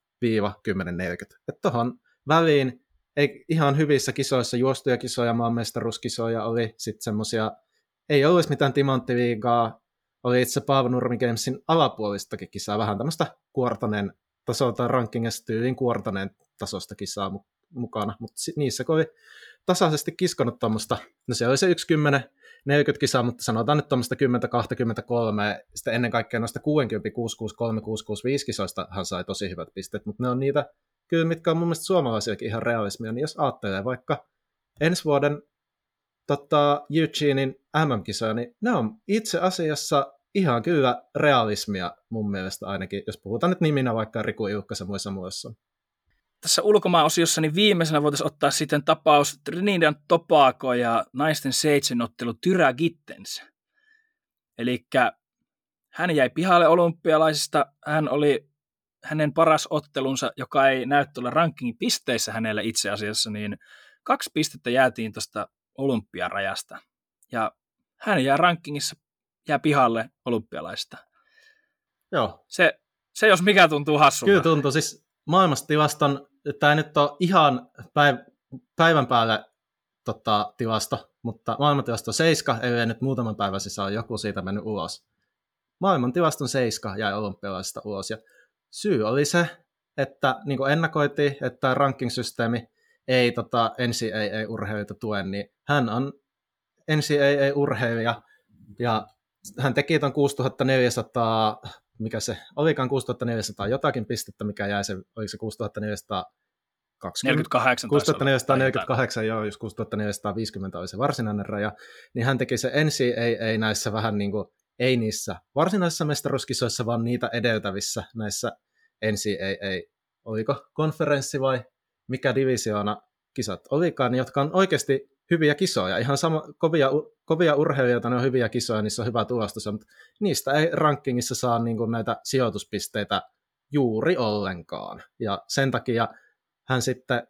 1040. Että tuohon väliin ei, ihan hyvissä kisoissa, juostuja kisoja, maanmestaruuskisoja oli sitten semmoisia, ei ollut mitään timanttiliigaa, oli itse Paavo Nurmi Gamesin alapuolistakin kisaa, vähän tämmöistä kuortanen tasolta rankingissa tyyliin kuortaneen tasosta kisaa mukana, mutta niissä kun oli tasaisesti kiskonut tuommoista, no se oli se 1 10 40 kisaa, mutta sanotaan nyt tuommoista 10 23, sitten ennen kaikkea noista 60 663 665 kisoista hän sai tosi hyvät pisteet, mutta ne on niitä kyllä, mitkä on mun mielestä suomalaisiakin ihan realismia, niin jos ajattelee vaikka ensi vuoden tota, Eugenein MM-kisoja, niin ne on itse asiassa ihan kyllä realismia mun mielestä ainakin, jos puhutaan nyt niminä vaikka Riku Iukkasen muissa muissa. Tässä ulkomaan-osiossa niin viimeisenä voitaisiin ottaa sitten tapaus Trinidad Tobago ja naisten seitsemänottelu Tyra Gittens. Eli hän jäi pihalle olympialaisista, hän oli hänen paras ottelunsa, joka ei näy tuolla rankingin pisteissä hänellä itse asiassa, niin kaksi pistettä jäätiin tuosta olympiarajasta. Ja hän jää rankingissa jää pihalle olympialaista. Joo. Se, se jos mikä tuntuu hassulta. Kyllä tuntuu. Siis maailmasta tilaston, tämä nyt ole ihan päiv- päivän päälle tota, tilasto, mutta maailmantilaston seiska, ei nyt muutaman päivän sisällä joku siitä mennyt ulos. Maailman tilaston seiska jäi olympialaisista ulos. Ja syy oli se, että niin kuin ennakoitiin, että ranking-systeemi ei tota, NCAA-urheilijoita tue, niin hän on NCAA-urheilija ja hän teki tuon 6400, mikä se olikaan 6400 jotakin pistettä, mikä jäi se, oliko se 6400 48 6448, joo, jos 6450 oli se varsinainen raja, niin hän teki se NCAA näissä vähän niin kuin ei niissä varsinaisissa mestaruuskisoissa, vaan niitä edeltävissä näissä NCAA, oliko konferenssi vai mikä divisioona kisat olikaan, jotka on oikeasti hyviä kisoja, ihan sama, kovia, kovia urheilijoita, ne on hyviä kisoja, niissä on hyvä tulostus, mutta niistä ei rankingissa saa niin kuin näitä sijoituspisteitä juuri ollenkaan. Ja sen takia hän sitten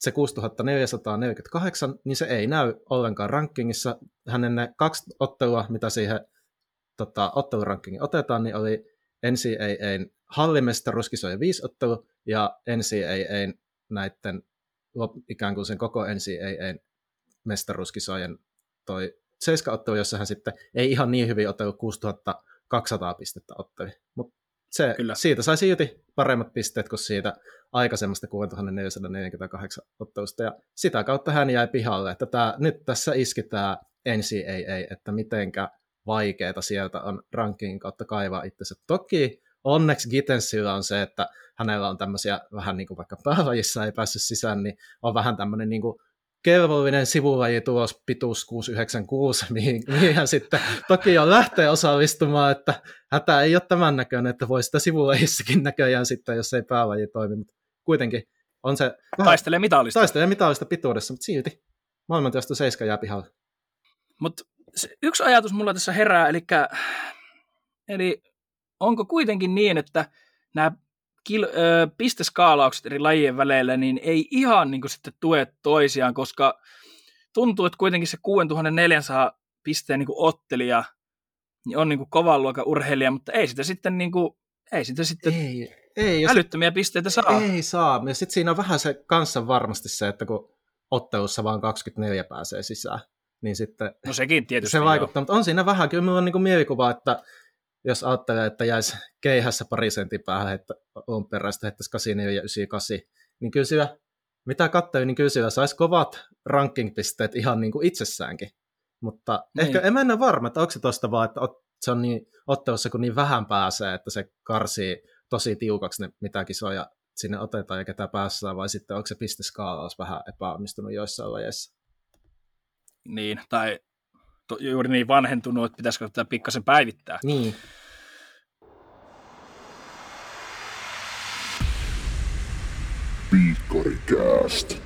se 6448, niin se ei näy ollenkaan rankingissa. Hänen ne kaksi ottelua, mitä siihen tota, ottelurankingin otetaan, niin oli NCAAn hallimestaruuskisojen viisi ottelu ja NCAAn näiden ikään kuin sen koko NCAAn mestaruuskisojen toi seiska-ottelu, jossa hän sitten ei ihan niin hyvin otellut 6200 pistettä otteli. Mutta se, Kyllä. siitä sai silti paremmat pisteet kuin siitä aikaisemmasta 6448 ottelusta, ja sitä kautta hän jäi pihalle, että tämä, nyt tässä iski tämä NCAA, että mitenkä vaikeaa sieltä on rankingin kautta kaivaa itsensä. Toki onneksi Gittensillä on se, että hänellä on tämmöisiä vähän niin kuin vaikka päälajissa ei päässyt sisään, niin on vähän tämmöinen niin kuin kelvollinen sivulajitulos pituus 696, [laughs] mihin, mihin sitten toki on lähtee osallistumaan, että hätä ei ole tämän näköinen, että voi sitä sivulajissakin näköjään sitten, jos ei päälaji toimi, mutta kuitenkin on se... Taistelee mitallista. Taistelee mitallista pituudessa, mutta silti maailmantilasto 7 jää pihalle. Mutta yksi ajatus mulla tässä herää, eli, eli onko kuitenkin niin, että nämä kil, ö, pisteskaalaukset eri lajien väleillä, niin ei ihan niin kuin sitten tue toisiaan, koska tuntuu, että kuitenkin se 6400 pisteen niin kuin ottelija niin on niin kuin kovan luokan urheilija, mutta ei sitä sitten, niin kuin, ei sitä sitten ei, ei, älyttömiä sit, pisteitä saa. Ei saa, ja sitten siinä on vähän se kanssa varmasti se, että kun ottelussa vaan 24 pääsee sisään, niin sitten no sekin tietysti se vaikuttaa, joo. mutta on siinä vähän, kyllä minulla on niin mielikuva, että jos ajattelee, että jäisi keihässä pari sentin päähän, että on peräistä heittäisi 84 ja 98, niin kyllä siellä, mitä katsoin, niin kyllä siellä saisi kovat ranking-pisteet ihan niin kuin itsessäänkin. Mutta niin. ehkä en enää varma, että onko se tuosta vaan, että se on niin ottelussa, kun niin vähän pääsee, että se karsii tosi tiukaksi ne mitä kisoja sinne otetaan ja ketä päässään, vai sitten onko se pisteskaalaus vähän epäonnistunut joissain lajeissa? Niin, tai juuri niin vanhentunut, että pitäisikö tätä pikkasen päivittää. Niin. Piikkarikääst.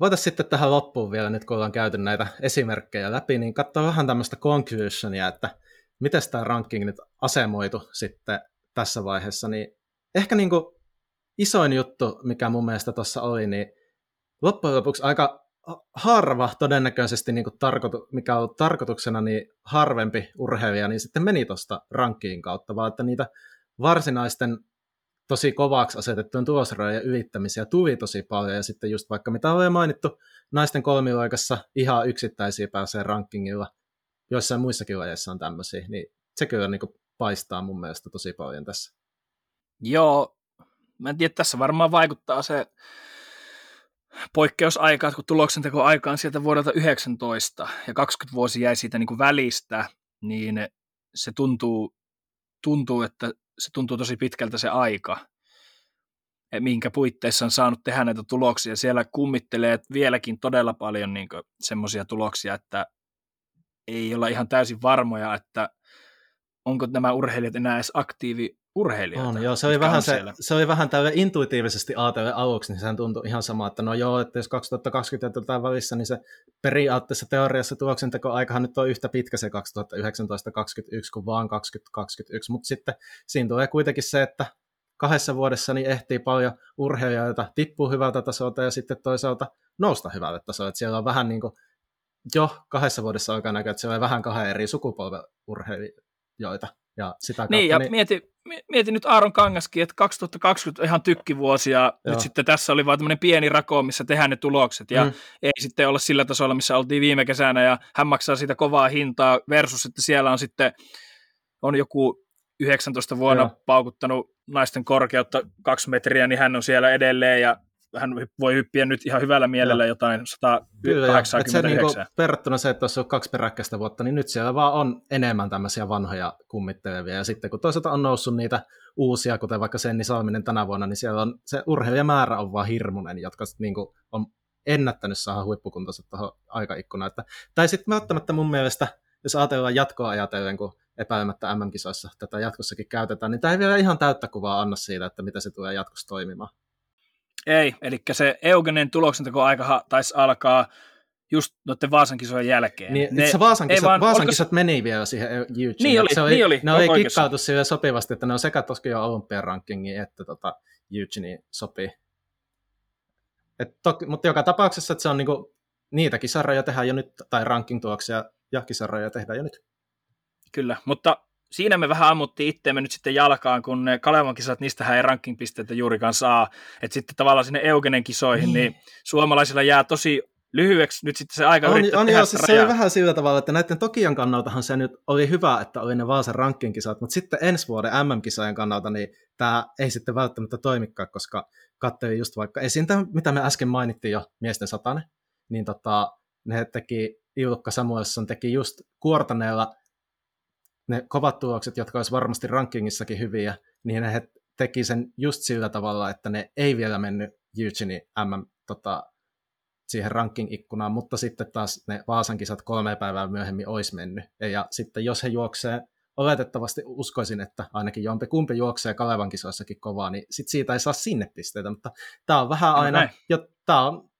Voitaisiin sitten tähän loppuun vielä, nyt kun ollaan käyty näitä esimerkkejä läpi, niin katsoa vähän tämmöistä conclusionia, että miten tämä ranking nyt asemoitu sitten tässä vaiheessa, niin ehkä niin kuin isoin juttu, mikä mun mielestä tuossa oli, niin loppujen lopuksi aika harva todennäköisesti, niin tarkoitu, mikä on tarkoituksena, niin harvempi urheilija, niin sitten meni tuosta rankkiin kautta, vaan että niitä varsinaisten tosi kovaksi asetettujen tulosrajojen ylittämisiä tuli tosi paljon, ja sitten just vaikka mitä on mainittu, naisten kolmiloikassa ihan yksittäisiä pääsee rankingilla, joissain muissakin lajeissa on tämmöisiä, niin se kyllä niin kuin paistaa mun mielestä tosi paljon tässä. Joo, mä en tiedä, tässä varmaan vaikuttaa se poikkeusaika, kun tuloksenteko aikaan sieltä vuodelta 19 ja 20 vuosi jäi siitä niin kuin välistä, niin se tuntuu, tuntuu, että se tuntuu tosi pitkältä se aika, e, minkä puitteissa on saanut tehdä näitä tuloksia. Siellä kummittelee vieläkin todella paljon niin semmoisia tuloksia, että ei olla ihan täysin varmoja, että onko nämä urheilijat enää edes aktiivi urheilijoita. On, joo, se oli, vähän se, se oli vähän tälle intuitiivisesti ajatellen aluksi, niin sehän tuntui ihan sama, että no joo, että jos 2020 jotain välissä, niin se periaatteessa teoriassa tuloksentekoaikahan nyt on yhtä pitkä se 2019-2021 kuin vaan 2021, mutta sitten siinä tulee kuitenkin se, että kahdessa vuodessa niin ehtii paljon urheilijoita tippuu hyvältä tasolta ja sitten toisaalta nousta hyvälle tasolle, että siellä on vähän niin kuin jo kahdessa vuodessa alkaa näkyä, että siellä on vähän kahden eri sukupolven urheilijoita. Ja sitä kautta, niin, ja niin... mieti, mieti nyt Aaron Kangaskin, että 2020 on ihan tykkivuosi, ja Joo. nyt sitten tässä oli vain tämmöinen pieni rako, missä tehdään ne tulokset, ja mm. ei sitten olla sillä tasolla, missä oltiin viime kesänä, ja hän maksaa siitä kovaa hintaa, versus että siellä on sitten, on joku 19 vuonna Joo. paukuttanut naisten korkeutta kaksi metriä, niin hän on siellä edelleen, ja hän voi hyppiä nyt ihan hyvällä mielellä Joo. jotain 189. Kyllä, se niin verrattuna se, että olisi kaksi peräkkäistä vuotta, niin nyt siellä vaan on enemmän tämmöisiä vanhoja kummittelevia. Ja sitten kun toisaalta on noussut niitä uusia, kuten vaikka Senni Salminen tänä vuonna, niin siellä on se urheilijamäärä on vaan hirmuinen, jotka niin kuin on ennättänyt saada huippukuntoiset tuohon aikaikkunaan. Että, tai sitten välttämättä mun mielestä jos ajatellaan jatkoa ajatellen, kun epäilemättä MM-kisoissa tätä jatkossakin käytetään, niin tämä ei vielä ihan täyttä kuvaa anna siitä, että mitä se tulee jatkossa toimimaan. Ei, eli se Eugenen aika taisi alkaa just noiden Vaasan kisojen jälkeen. Niin, ne, se Vaasan kisat, vaan, Vaasan kisat se... meni vielä siihen YouTubeen. Niin oli, se oli, niin oli. Ne oli kikkautu sille sopivasti, että ne on sekä Toskion olympian rankingiin että tota, Eugene sopii. Et toki, mutta joka tapauksessa että se on niinku, niitä kisarroja tehdään jo nyt, tai ranking-tuloksia ja kisarroja tehdään jo nyt. Kyllä, mutta siinä me vähän ammuttiin itteemme nyt sitten jalkaan, kun ne Kalevan kisat, niistähän ei ranking-pisteitä juurikaan saa. Että sitten tavallaan sinne Eugenen kisoihin, niin. niin suomalaisilla jää tosi lyhyeksi nyt sitten se aika on, on joo, siis se oli vähän sillä tavalla, että näiden Tokion kannaltahan se nyt oli hyvä, että oli ne Vaasan ranking-kisat, mutta sitten ensi vuoden MM-kisojen kannalta niin tämä ei sitten välttämättä toimikaan, koska katselin just vaikka esintä, mitä me äsken mainittiin jo, miesten satane, niin tota, ne teki, Ilukka Samuelsson teki just kuortaneella ne kovat tulokset, jotka olisi varmasti rankingissakin hyviä, niin he teki sen just sillä tavalla, että ne ei vielä mennyt Eugene MM tota, siihen ranking-ikkunaan, mutta sitten taas ne Vaasan kisat kolme päivää myöhemmin olisi mennyt. Ja sitten jos he juoksee, oletettavasti uskoisin, että ainakin jompi kumpi juoksee Kalevan kisoissakin kovaa, niin sit siitä ei saa sinne pisteitä, mutta tämä on vähän aina, jo, tää on,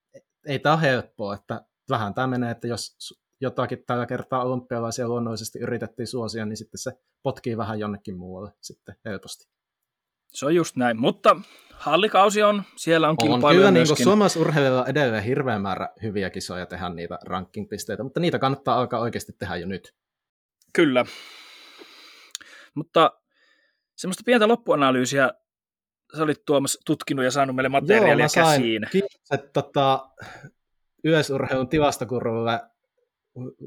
ei tämä ole helppoa, että vähän tämä menee, että jos jotakin tällä kertaa olympialaisia luonnollisesti yritettiin suosia, niin sitten se potkii vähän jonnekin muualle sitten helposti. Se on just näin, mutta hallikausi on, siellä on, on Kyllä niin suomalaisurheilijalla edelleen hirveä määrä hyviä kisoja tehdä niitä rankingpisteitä, mutta niitä kannattaa alkaa oikeasti tehdä jo nyt. Kyllä. Mutta semmoista pientä loppuanalyysiä sä olit Tuomas tutkinut ja saanut meille materiaalia Joo, mä käsiin. Kiitokset tota, yleisurheilun tilastokurvulle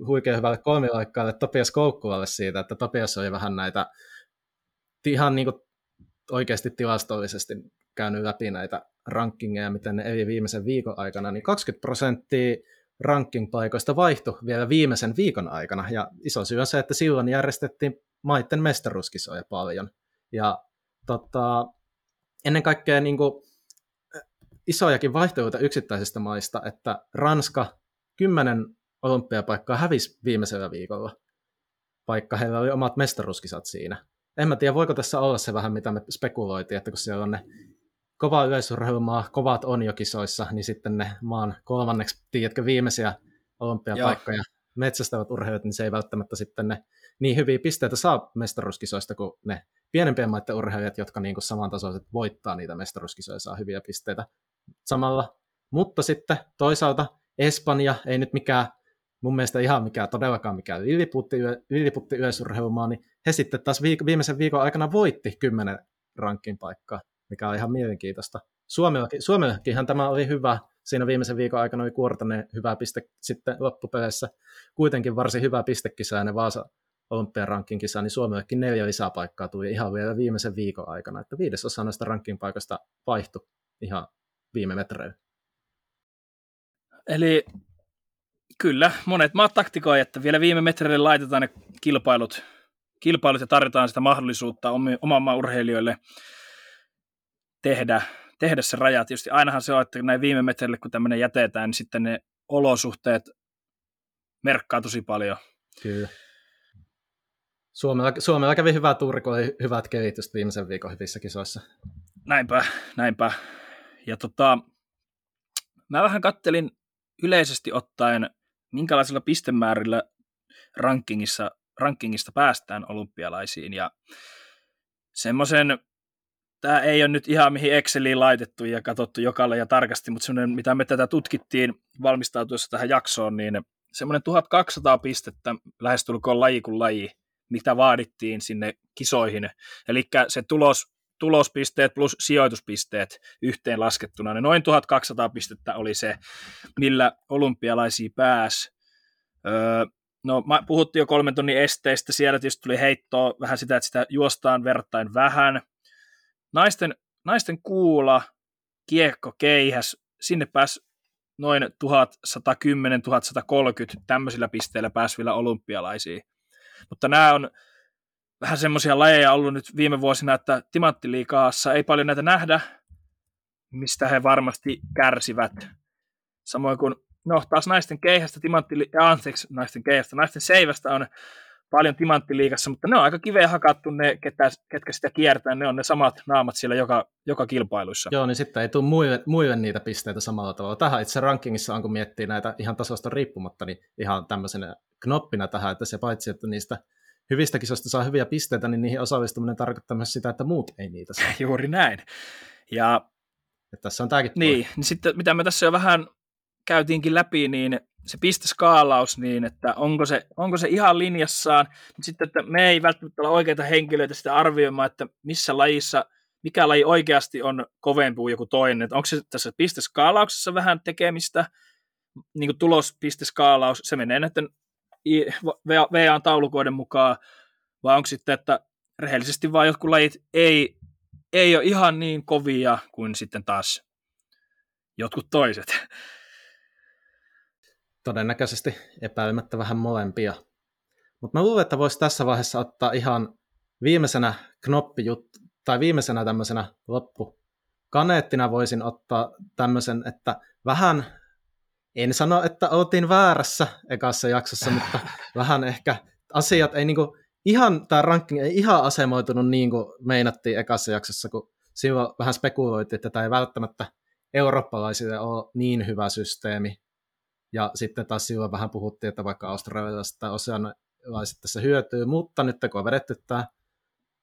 huikean hyvälle kolmilaikkaalle Topias Koukkulalle siitä, että Topias oli vähän näitä ihan niin kuin oikeasti tilastollisesti käynyt läpi näitä rankingeja, miten ne eli viimeisen viikon aikana, niin 20 prosenttia ranking-paikoista vaihtui vielä viimeisen viikon aikana, ja iso syy on se, että silloin järjestettiin maitten mestaruuskisoja paljon, ja tota, ennen kaikkea niin kuin, isojakin vaihteluita yksittäisistä maista, että Ranska 10 olympiapaikkaa hävisi viimeisellä viikolla, vaikka heillä oli omat mestaruuskisat siinä en mä tiedä, voiko tässä olla se vähän, mitä me spekuloitiin, että kun siellä on ne kova yleisurheilumaa, kovat on jo kisoissa, niin sitten ne maan kolmanneksi, tiedätkö, viimeisiä olympiapaikkoja Joo. metsästävät urheilijat, niin se ei välttämättä sitten ne niin hyviä pisteitä saa mestaruuskisoista kuin ne pienempien maiden urheilijat, jotka niin kuin samantasoiset voittaa niitä mestaruuskisoja saa hyviä pisteitä samalla. Mutta sitten toisaalta Espanja ei nyt mikään mun mielestä ihan mikään todellakaan mikään Liliputti, Liliputti yleisurheilumaa, niin he sitten taas viik- viimeisen viikon aikana voitti kymmenen rankin paikkaa, mikä on ihan mielenkiintoista. Suomellakin, Suomellakinhan tämä oli hyvä, siinä viimeisen viikon aikana oli Kuortanen hyvä piste sitten loppupeleissä, kuitenkin varsin hyvä pistekisa ja Vaasa Olympian rankinkisa, niin Suomellekin neljä lisäpaikkaa tuli ihan vielä viimeisen viikon aikana, että viidesosa näistä ranking-paikoista vaihtui ihan viime metreillä. Eli Kyllä, monet maat taktikoi, että vielä viime metreille laitetaan ne kilpailut, kilpailut ja tarjotaan sitä mahdollisuutta oman maan urheilijoille tehdä, tehdä se raja. Tietysti ainahan se on, että näin viime metreille, kun tämmöinen jätetään, niin sitten ne olosuhteet merkkaa tosi paljon. Kyllä. Suomella, Suomella kävi hyvä tuuri, kun oli hyvät kehitystä viimeisen viikon hyvissä kisoissa. Näinpä, näinpä. Ja tota, mä vähän kattelin yleisesti ottaen minkälaisilla pistemäärillä rankingissa, rankingista päästään olympialaisiin. Ja semmoisen, tämä ei ole nyt ihan mihin Exceliin laitettu ja katsottu jokalle ja tarkasti, mutta semmoinen, mitä me tätä tutkittiin valmistautuessa tähän jaksoon, niin semmoinen 1200 pistettä lähestulkoon laji kuin laji, mitä vaadittiin sinne kisoihin. Eli se tulos, tulospisteet plus sijoituspisteet yhteen laskettuna. Ne noin 1200 pistettä oli se, millä olympialaisia pääsi. Öö, no, puhuttiin jo kolmen tonnin esteistä, siellä tietysti tuli heittoa vähän sitä, että sitä juostaan vertain vähän. Naisten, naisten kuula, kiekko, keihäs, sinne pääsi noin 1110-1130 tämmöisillä pisteillä pääsi vielä olympialaisiin. Mutta nämä on vähän semmoisia lajeja ollut nyt viime vuosina, että timanttiliikaassa ei paljon näitä nähdä, mistä he varmasti kärsivät. Samoin kuin no taas naisten keihästä, timantti, anteeksi, naisten keihästä, naisten seivästä on paljon timanttiliikassa, mutta ne on aika kiveen hakattu ne, ketä, ketkä sitä kiertää, ne on ne samat naamat siellä joka, joka kilpailuissa. Joo, niin sitten ei tule muille, muille niitä pisteitä samalla tavalla. Tähän itse rankingissa on, kun miettii näitä ihan tasosta riippumatta, niin ihan tämmöisenä knoppina tähän, että se paitsi, että niistä hyvistä kisoista saa hyviä pisteitä, niin niihin osallistuminen tarkoittaa myös sitä, että muut ei niitä saa. [laughs] Juuri näin. Ja että tässä on tämäkin Niin, niin sitten mitä me tässä jo vähän käytiinkin läpi, niin se pisteskaalaus, niin että onko se, onko se ihan linjassaan, mutta sitten, että me ei välttämättä ole oikeita henkilöitä sitä arvioimaan, että missä lajissa, mikä laji oikeasti on kovempi kuin joku toinen, että onko se tässä pisteskaalauksessa vähän tekemistä, niin kuin tulospisteskaalaus, se menee näiden VA-taulukoiden mukaan, vai onko sitten, että rehellisesti vaan jotkut lajit ei, ei ole ihan niin kovia kuin sitten taas jotkut toiset todennäköisesti epäilemättä vähän molempia. Mutta mä luulen, että voisi tässä vaiheessa ottaa ihan viimeisenä knoppijut tai viimeisenä tämmöisenä loppukaneettina voisin ottaa tämmöisen, että vähän, en sano, että oltiin väärässä ekassa jaksossa, mutta [laughs] vähän ehkä asiat ei niinku, ihan, tämä ranking ei ihan asemoitunut niin kuin meinattiin ekassa jaksossa, kun silloin vähän spekuloitiin, että tämä ei välttämättä eurooppalaisille ole niin hyvä systeemi, ja sitten taas silloin vähän puhuttiin, että vaikka australialaiset tai oseanalaiset tässä hyötyy, mutta nyt kun on vedetty tämä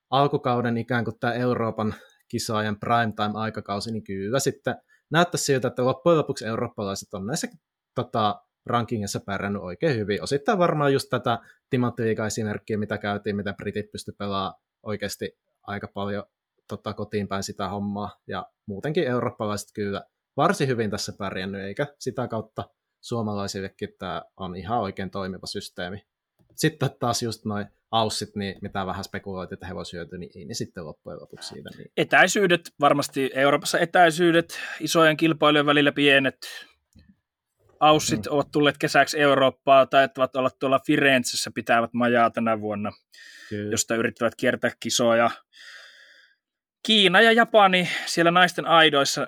alkukauden ikään kuin tämä Euroopan kisaajan primetime-aikakausi, niin kyllä sitten näyttää siltä, että loppujen lopuksi eurooppalaiset on näissä tota, rankingissa pärjännyt oikein hyvin. Osittain varmaan just tätä timanttiliiga-esimerkkiä, mitä käytiin, mitä britit pysty pelaamaan oikeasti aika paljon tota, kotiin päin sitä hommaa. Ja muutenkin eurooppalaiset kyllä varsin hyvin tässä pärjännyt, eikä sitä kautta suomalaisillekin tämä on ihan oikein toimiva systeemi. Sitten taas just noin aussit, niin mitä vähän spekuloitiin, että he voisivat hyötyä, niin ei ne sitten loppujen lopuksi siitä. Niin. Etäisyydet, varmasti Euroopassa etäisyydet, isojen kilpailujen välillä pienet. Aussit mm. ovat tulleet kesäksi Eurooppaa, tai että olla tuolla Firenzessä pitävät majaa tänä vuonna, Kyllä. josta yrittävät kiertää kisoja. Kiina ja Japani siellä naisten aidoissa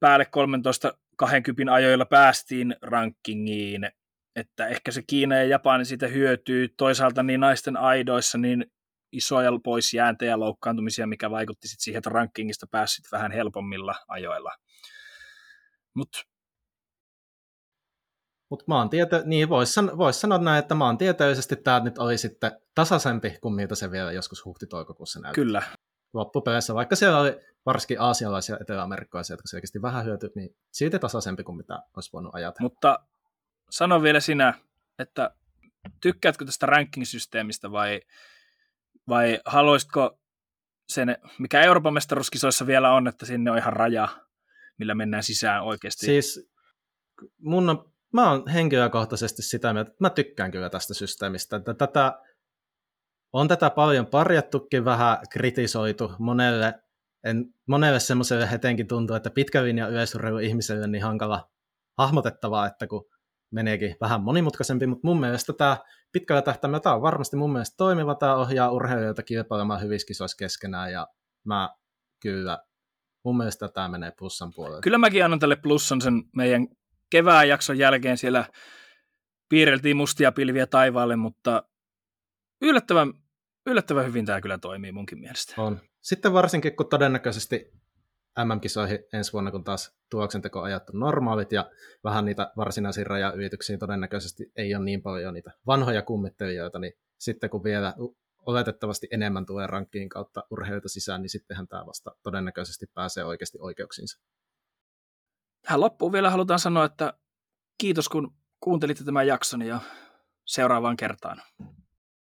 päälle 13 20 ajoilla päästiin rankingiin, että ehkä se Kiina ja Japani siitä hyötyy. Toisaalta niin naisten aidoissa niin isoja poisjääntejä ja loukkaantumisia, mikä vaikutti sitten siihen, että rankingista pääsit vähän helpommilla ajoilla. Mutta Mut maantieto, niin voisi san, vois sanoa näin, että maantieteellisesti tämä nyt oli sitten tasaisempi kuin miltä se vielä joskus huhti-toukokuussa näytti. Kyllä. Loppupeleissä, vaikka siellä oli varsinkin aasialaisia ja etelä-amerikkalaisia, jotka selkeästi vähän hyöty, niin silti tasaisempi kuin mitä olisi voinut ajatella. Mutta sano vielä sinä, että tykkäätkö tästä ranking-systeemistä vai, vai haluaisitko sen, mikä Euroopan mestaruuskisoissa vielä on, että sinne on ihan raja, millä mennään sisään oikeasti? Siis mun on, mä oon henkilökohtaisesti sitä mieltä, että mä tykkään kyllä tästä systeemistä. Että tätä, on tätä paljon parjattukin, vähän kritisoitu monelle en, monelle semmoiselle etenkin tuntuu, että pitkä linja yleisurheilu ihmiselle niin hankala hahmotettavaa, että kun meneekin vähän monimutkaisempi, mutta mun mielestä tämä pitkällä tähtäimellä tämä on varmasti mun mielestä toimiva, tämä ohjaa urheilijoita kilpailemaan hyvissä kisoissa keskenään ja mä kyllä, mun mielestä tämä menee plussan puolelle. Kyllä mäkin annan tälle plussan sen meidän kevään jakson jälkeen siellä piirreltiin mustia pilviä taivaalle, mutta yllättävän, yllättävän hyvin tämä kyllä toimii munkin mielestä. On. Sitten varsinkin, kun todennäköisesti MM-kisoihin ensi vuonna, kun taas tuloksentekoajat on normaalit ja vähän niitä varsinaisia rajaylityksiä todennäköisesti ei ole niin paljon niitä vanhoja kummittelijoita, niin sitten kun vielä oletettavasti enemmän tulee rankkiin kautta urheilijoita sisään, niin sittenhän tämä vasta todennäköisesti pääsee oikeasti oikeuksiinsa. Tähän loppuun vielä halutaan sanoa, että kiitos kun kuuntelitte tämän jakson ja seuraavaan kertaan.